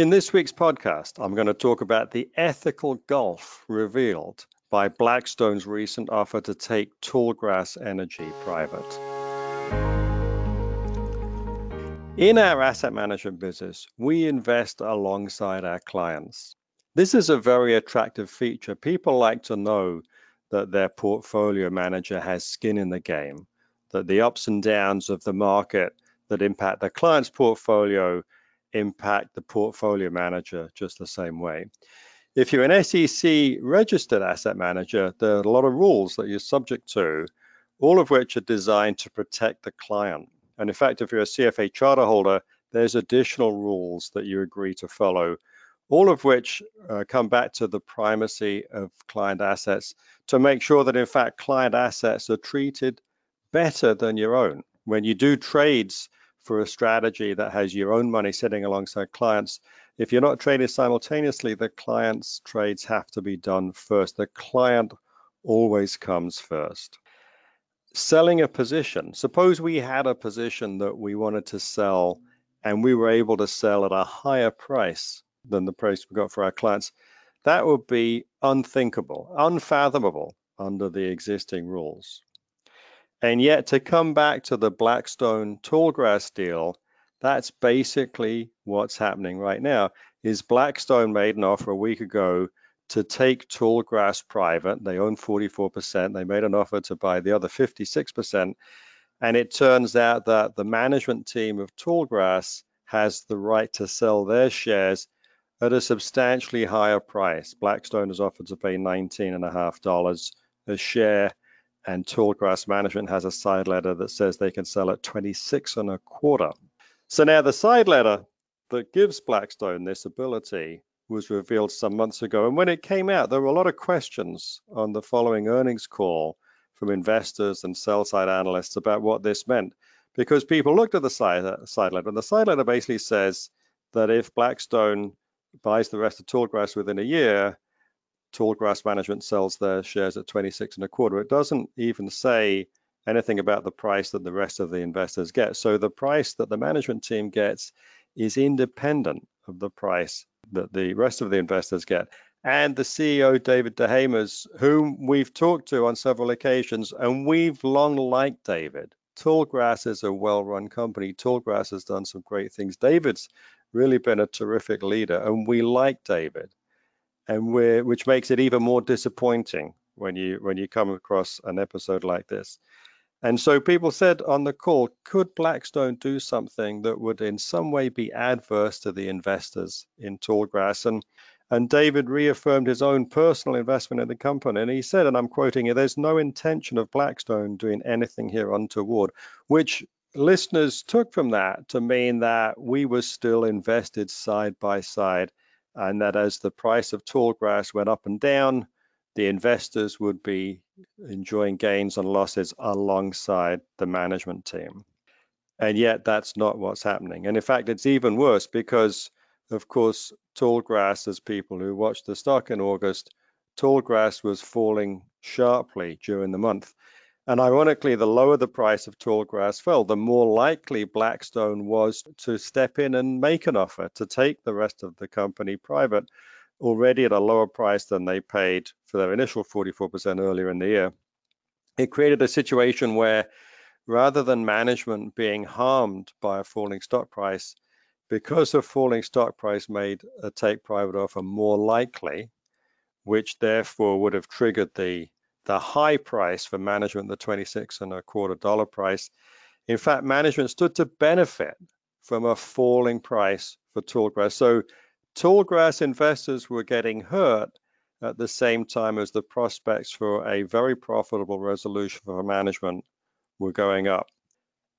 In this week's podcast, I'm going to talk about the ethical gulf revealed by Blackstone's recent offer to take Tallgrass Energy private. In our asset management business, we invest alongside our clients. This is a very attractive feature. People like to know that their portfolio manager has skin in the game, that the ups and downs of the market that impact the client's portfolio impact the portfolio manager just the same way. If you're an SEC registered asset manager, there are a lot of rules that you're subject to, all of which are designed to protect the client. And in fact, if you're a CFA charter holder, there's additional rules that you agree to follow, all of which uh, come back to the primacy of client assets to make sure that in fact client assets are treated better than your own. When you do trades for a strategy that has your own money sitting alongside clients, if you're not trading simultaneously, the client's trades have to be done first. The client always comes first. Selling a position, suppose we had a position that we wanted to sell and we were able to sell at a higher price than the price we got for our clients, that would be unthinkable, unfathomable under the existing rules. And yet to come back to the Blackstone Tallgrass deal, that's basically what's happening right now is Blackstone made an offer a week ago to take Tallgrass private. They own 44%. They made an offer to buy the other 56%. And it turns out that the management team of Tallgrass has the right to sell their shares at a substantially higher price. Blackstone has offered to pay $19.5 a share and Tallgrass Management has a side letter that says they can sell at 26 and a quarter. So now the side letter that gives Blackstone this ability was revealed some months ago. And when it came out, there were a lot of questions on the following earnings call from investors and sell side analysts about what this meant. Because people looked at the side, side letter, and the side letter basically says that if Blackstone buys the rest of Tallgrass within a year, Tallgrass Management sells their shares at 26 and a quarter. It doesn't even say anything about the price that the rest of the investors get. So the price that the management team gets is independent of the price that the rest of the investors get. And the CEO, David Dehaemers, whom we've talked to on several occasions, and we've long liked David. Tallgrass is a well run company. Tallgrass has done some great things. David's really been a terrific leader, and we like David and which makes it even more disappointing when you when you come across an episode like this. And so people said on the call, could Blackstone do something that would in some way be adverse to the investors in Tallgrass? And and David reaffirmed his own personal investment in the company. And he said, and I'm quoting here, there's no intention of Blackstone doing anything here untoward, which listeners took from that to mean that we were still invested side by side and that as the price of Tallgrass went up and down, the investors would be enjoying gains and losses alongside the management team. And yet that's not what's happening. And in fact, it's even worse because, of course, Tallgrass, as people who watched the stock in August, Tallgrass was falling sharply during the month. And ironically, the lower the price of Tallgrass fell, the more likely Blackstone was to step in and make an offer to take the rest of the company private already at a lower price than they paid for their initial 44% earlier in the year. It created a situation where rather than management being harmed by a falling stock price, because a falling stock price made a take private offer more likely, which therefore would have triggered the the high price for management, the 26 and a quarter dollar price. In fact, management stood to benefit from a falling price for tallgrass. So tallgrass investors were getting hurt at the same time as the prospects for a very profitable resolution for management were going up.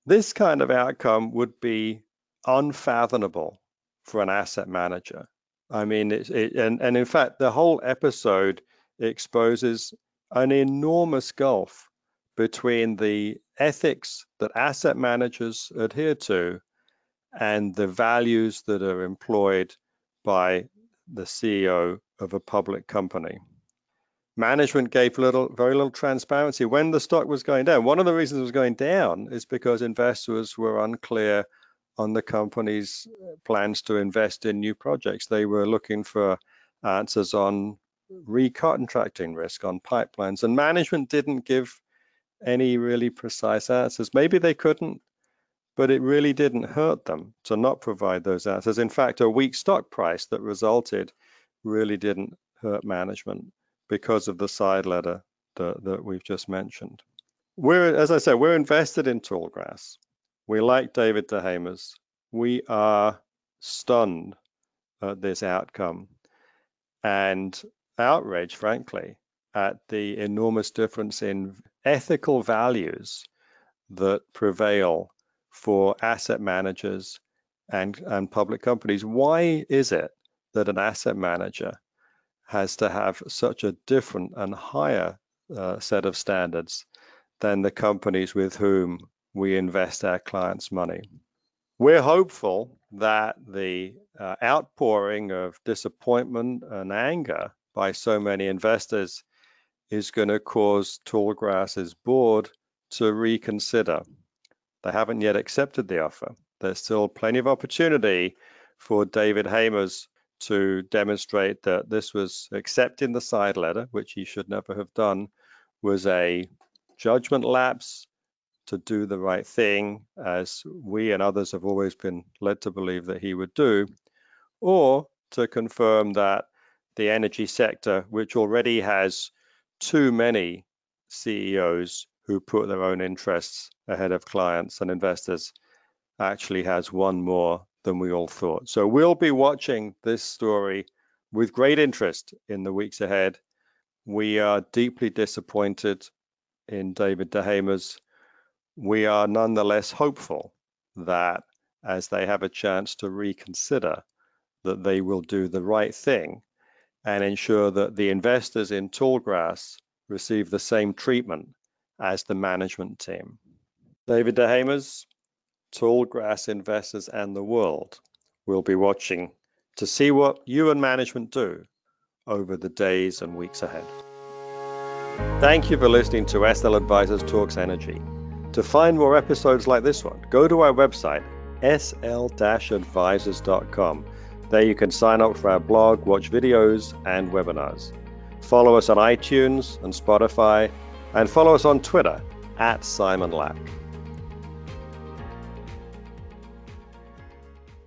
This kind of outcome would be unfathomable for an asset manager. I mean, it, it, and, and in fact, the whole episode exposes an enormous gulf between the ethics that asset managers adhere to and the values that are employed by the CEO of a public company. Management gave little, very little transparency when the stock was going down. One of the reasons it was going down is because investors were unclear on the company's plans to invest in new projects. They were looking for answers on recontracting risk on pipelines, and management didn't give any really precise answers. Maybe they couldn't, but it really didn't hurt them to not provide those answers. In fact, a weak stock price that resulted really didn't hurt management because of the side letter that, that we've just mentioned. We're, as I said, we're invested in Tallgrass. We like David Dehaemers. We are stunned at this outcome and outraged, frankly, at the enormous difference in ethical values that prevail for asset managers and, and public companies. Why is it that an asset manager has to have such a different and higher uh, set of standards than the companies with whom we invest our clients' money. We're hopeful that the uh, outpouring of disappointment and anger by so many investors is going to cause Tallgrass's board to reconsider. They haven't yet accepted the offer. There's still plenty of opportunity for David Hamers to demonstrate that this was accepting the side letter, which he should never have done, was a judgment lapse to do the right thing, as we and others have always been led to believe that he would do, or to confirm that the energy sector, which already has too many CEOs who put their own interests ahead of clients and investors, actually has one more than we all thought. So we'll be watching this story with great interest in the weeks ahead. We are deeply disappointed in David Dehaemers we are nonetheless hopeful that as they have a chance to reconsider, that they will do the right thing and ensure that the investors in Tallgrass receive the same treatment as the management team. David Dehaemers, Tallgrass investors and the world will be watching to see what you and management do over the days and weeks ahead. Thank you for listening to SL Advisors Talks Energy. To find more episodes like this one, go to our website, sl-advisors.com. There you can sign up for our blog, watch videos, and webinars. Follow us on iTunes and Spotify, and follow us on Twitter at Simon Lack.